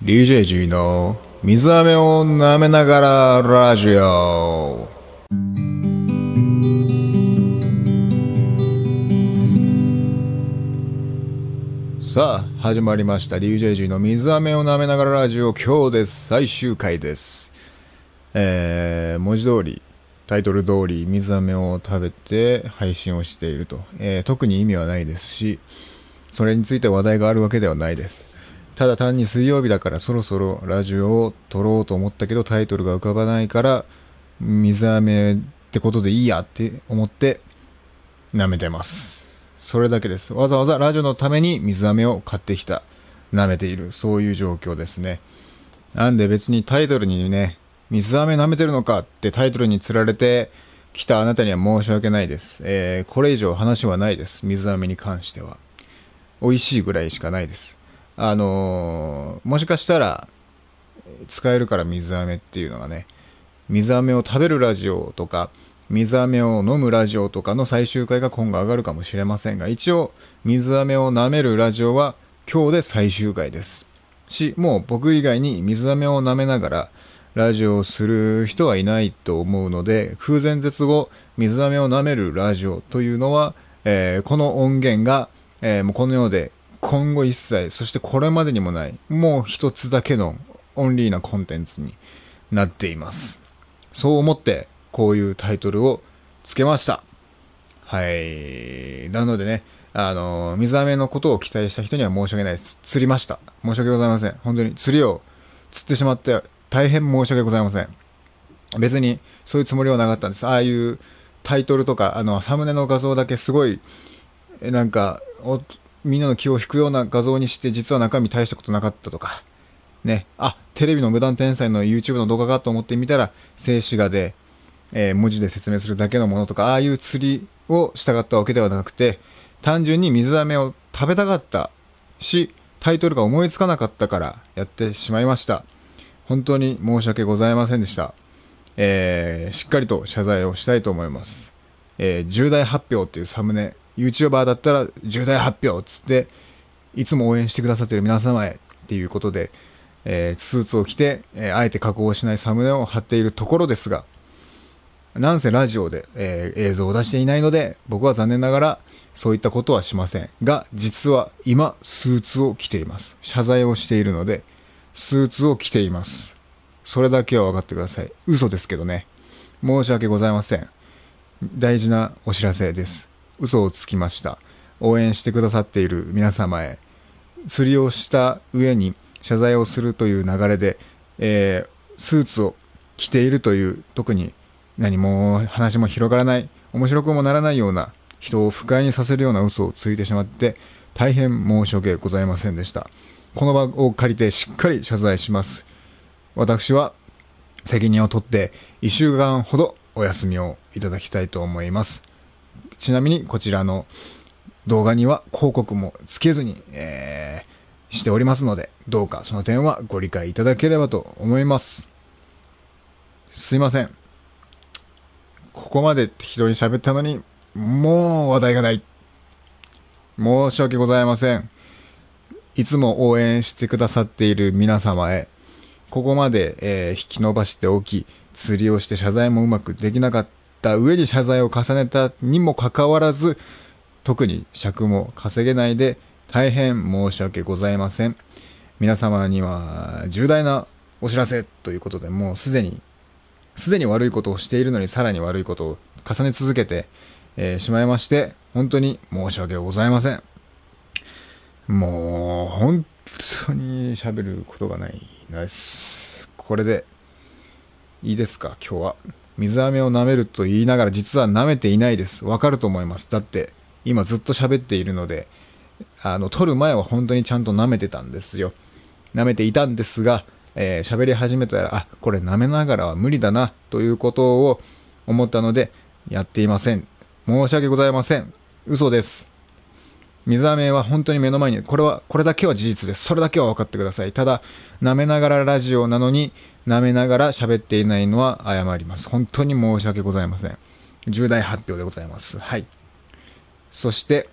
DJG の水飴を舐めながらラジオ。さあ始まりました。DJG の水飴を舐めながらラジオ。今日です最終回です。えー、文字通りタイトル通り水飴を食べて配信をしていると、えー、特に意味はないですしそれについて話題があるわけではないです。ただ単に水曜日だからそろそろラジオを撮ろうと思ったけどタイトルが浮かばないから水飴ってことでいいやって思って舐めてますそれだけです。わざわざラジオのために水飴を買ってきた。舐めている。そういう状況ですね。なんで別にタイトルにね、水飴舐めてるのかってタイトルに釣られてきたあなたには申し訳ないです。えー、これ以上話はないです。水飴に関しては。美味しいぐらいしかないです。あのー、もしかしたら、使えるから水飴っていうのがね、水飴を食べるラジオとか、水飴を飲むラジオとかの最終回が今後上がるかもしれませんが、一応、水飴を舐めるラジオは今日で最終回です。し、もう僕以外に水飴を舐めながらラジオをする人はいないと思うので、空前絶後、水飴を舐めるラジオというのは、えー、この音源が、えー、もうこの世で今後一切、そしてこれまでにもない、もう一つだけのオンリーなコンテンツになっています。そう思って、こういうタイトルをつけました。はい。なのでね、あの、水飴のことを期待した人には申し訳ないです。釣りました。申し訳ございません。本当に釣りを釣ってしまって大変申し訳ございません。別にそういうつもりはなかったんです。ああいうタイトルとか、あの、サムネの画像だけすごい、なんか、みんなの気を引くような画像にして、実は中身大したことなかったとか、ね、あ、テレビの無断天才の YouTube の動画かと思ってみたら、静止画で、えー、文字で説明するだけのものとか、ああいう釣りをしたかったわけではなくて、単純に水飴を食べたかったし、タイトルが思いつかなかったからやってしまいました。本当に申し訳ございませんでした。えー、しっかりと謝罪をしたいと思います。えー、重大発表っていうサムネ、YouTuber だったら重大発表っつって、いつも応援してくださってる皆様へっていうことで、えー、スーツを着て、えー、あえて加工しないサムネを貼っているところですが、なんせラジオで、えー、映像を出していないので、僕は残念ながらそういったことはしません。が、実は今、スーツを着ています。謝罪をしているので、スーツを着ています。それだけは分かってください。嘘ですけどね。申し訳ございません。大事なお知らせです。嘘をつきました。応援してくださっている皆様へ、釣りをした上に謝罪をするという流れで、えー、スーツを着ているという、特に何も話も広がらない、面白くもならないような、人を不快にさせるような嘘をついてしまって、大変申し訳ございませんでした。この場を借りてしっかり謝罪します。私は責任を取って1週間ほどお休みをいただきたいと思います。ちなみにこちらの動画には広告もつけずに、えー、しておりますので、どうかその点はご理解いただければと思います。すいません。ここまで適当に喋ったのに、もう話題がない。申し訳ございません。いつも応援してくださっている皆様へ、ここまで、えー、引き伸ばしておき、釣りをして謝罪もうまくできなかった上に謝罪を重ねたにもかかわらず、特に尺も稼げないで大変申し訳ございません。皆様には重大なお知らせということで、もうすでにすでに悪いことをしているのにさらに悪いことを重ね続けて、えー、しまいまして、本当に申し訳ございません。もう、本当に喋ることがないです。これで、いいですか？今日は。水飴を舐めると言いながら実は舐めていないです。わかると思います。だって、今ずっと喋っているので、あの、撮る前は本当にちゃんと舐めてたんですよ。舐めていたんですが、えー、喋り始めたら、あ、これ舐めながらは無理だな、ということを思ったので、やっていません。申し訳ございません。嘘です。水飴は本当に目の前に、これは、これだけは事実です。それだけは分かってください。ただ、舐めながらラジオなのに、舐めながら喋っていないのは謝ります。本当に申し訳ございません。重大発表でございます。はい。そして、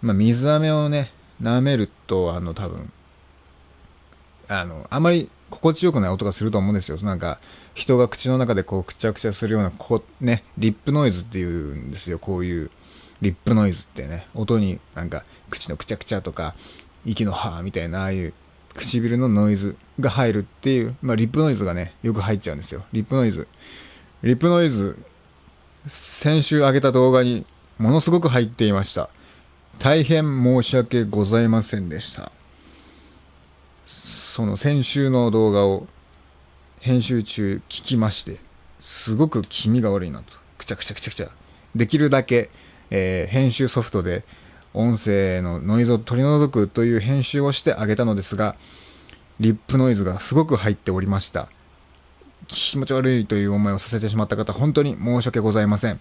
まあ、水飴をね、舐めると、あの、多分、あの、あまり心地よくない音がすると思うんですよ。なんか、人が口の中でこう、くちゃくちゃするような、こう、ね、リップノイズっていうんですよ。こういう、リップノイズってね、音になんか、口のくちゃくちゃとか、息のはーみたいな、ああいう唇のノイズが入るっていう、まあ、リップノイズがね、よく入っちゃうんですよ。リップノイズ。リップノイズ、先週上げた動画にものすごく入っていました。大変申し訳ございませんでした。その先週の動画を編集中聞きまして、すごく気味が悪いなと。くちゃくちゃくちゃくちゃ。できるだけ、えー、編集ソフトで音声のノイズを取り除くという編集をしてあげたのですが、リップノイズがすごく入っておりました。気持ち悪いという思いをさせてしまった方、本当に申し訳ございません。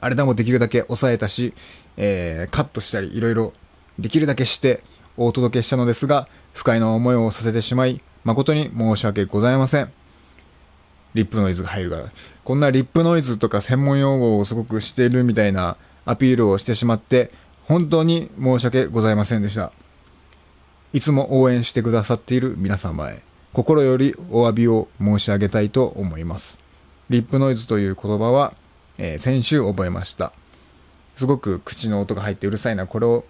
あれでもできるだけ抑えたし、えー、カットしたり、いろいろできるだけしてお届けしたのですが、不快な思いをさせてしまい、誠に申し訳ございません。リップノイズが入るから。こんなリップノイズとか専門用語をすごくしているみたいなアピールをしてしまって、本当に申し訳ございませんでした。いつも応援してくださっている皆様へ。心よりお詫びを申し上げたいと思います。リップノイズという言葉は、えー、先週覚えました。すごく口の音が入ってうるさいな、これを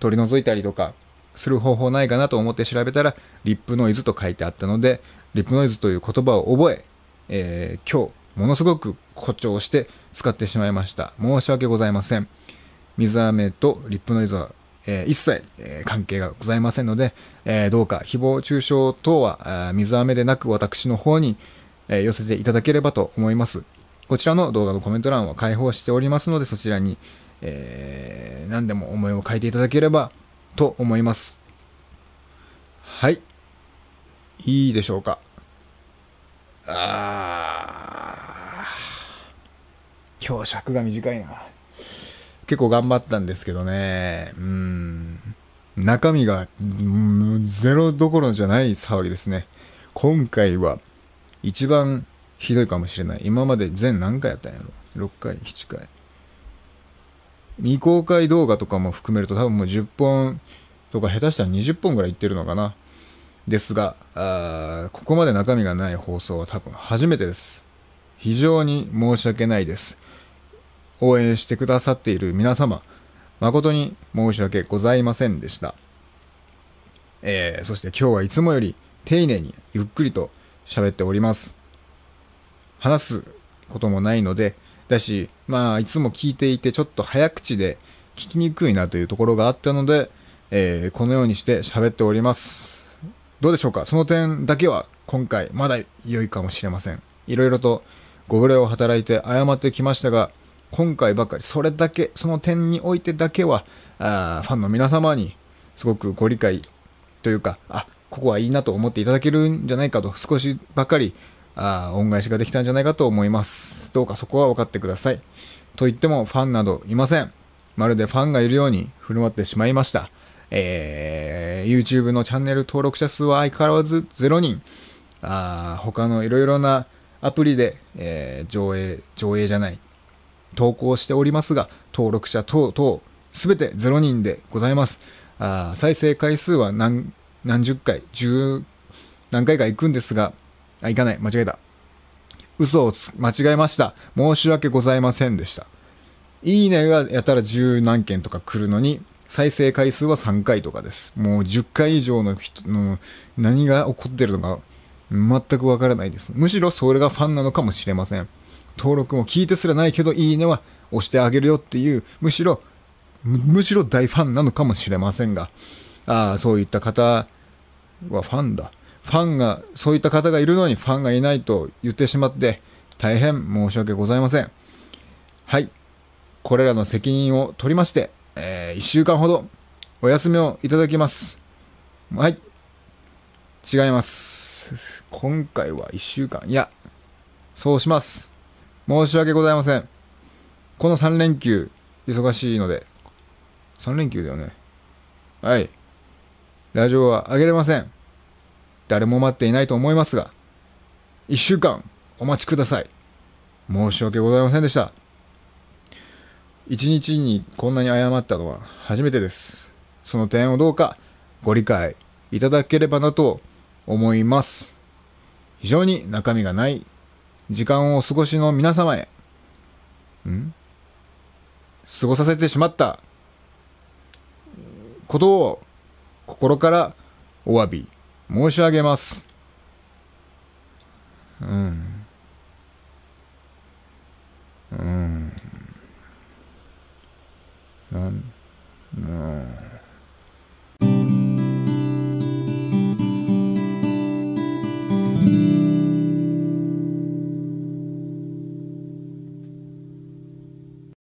取り除いたりとか、する方法ないかなと思って調べたら、リップノイズと書いてあったので、リップノイズという言葉を覚え、えー、今日、ものすごく誇張して使ってしまいました。申し訳ございません。水飴とリップノイズはえー、一切、えー、関係がございませんので、えー、どうか誹謗中傷等は、水飴でなく私の方に、え寄せていただければと思います。こちらの動画のコメント欄は開放しておりますので、そちらに、え何でも思いを書いていただければと思います。はい。いいでしょうか。あー。今日尺が短いな。結構頑張ったんですけどね、うん、中身が、ゼロどころじゃない騒ぎですね。今回は、一番ひどいかもしれない。今まで全何回やったんやろ ?6 回、7回。未公開動画とかも含めると多分もう10本とか下手したら20本ぐらいいってるのかな。ですが、あここまで中身がない放送は多分初めてです。非常に申し訳ないです。応援してくださっている皆様、誠に申し訳ございませんでした。えー、そして今日はいつもより丁寧にゆっくりと喋っております。話すこともないので、だし、まあ、いつも聞いていてちょっと早口で聞きにくいなというところがあったので、えー、このようにして喋っております。どうでしょうか？その点だけは今回まだ良いかもしれません。いろいろとご無礼を働いて謝ってきましたが、今回ばかり、それだけ、その点においてだけは、あファンの皆様にすごくご理解というか、あ、ここはいいなと思っていただけるんじゃないかと、少しばかり、あ恩返しができたんじゃないかと思います。どうかそこは分かってください。と言ってもファンなどいません。まるでファンがいるように振る舞ってしまいました。えー、YouTube のチャンネル登録者数は相変わらず0人。あ他のいろいろなアプリで、えー、上映、上映じゃない、投稿しておりますが、登録者等々、すべて0人でございます。あ再生回数は何、何十回、十何回か行くんですが、あ、行かない。間違えた。嘘をつ間違えました。申し訳ございませんでした。いいねがやたら十何件とか来るのに、再生回数は3回とかです。もう10回以上の人の何が起こってるのか全くわからないです。むしろそれがファンなのかもしれません。登録も聞いてすらないけど、いいねは押してあげるよっていう、むしろ、むしろ大ファンなのかもしれませんが、ああ、そういった方はファンだ。ファンが、そういった方がいるのにファンがいないと言ってしまって、大変申し訳ございません。はい。これらの責任を取りまして、えー、一週間ほどお休みをいただきます。はい。違います。今回は一週間。いや、そうします。申し訳ございません。この3連休、忙しいので、3連休だよね。はい。ラジオは上げれません。誰も待っていないと思いますが、1週間お待ちください。申し訳ございませんでした。1日にこんなに謝ったのは初めてです。その点をどうかご理解いただければなと思います。非常に中身がない時間をお過ごしの皆様へ、ん？過ごさせてしまったことを心からお詫び申し上げます。うん。うん。なん？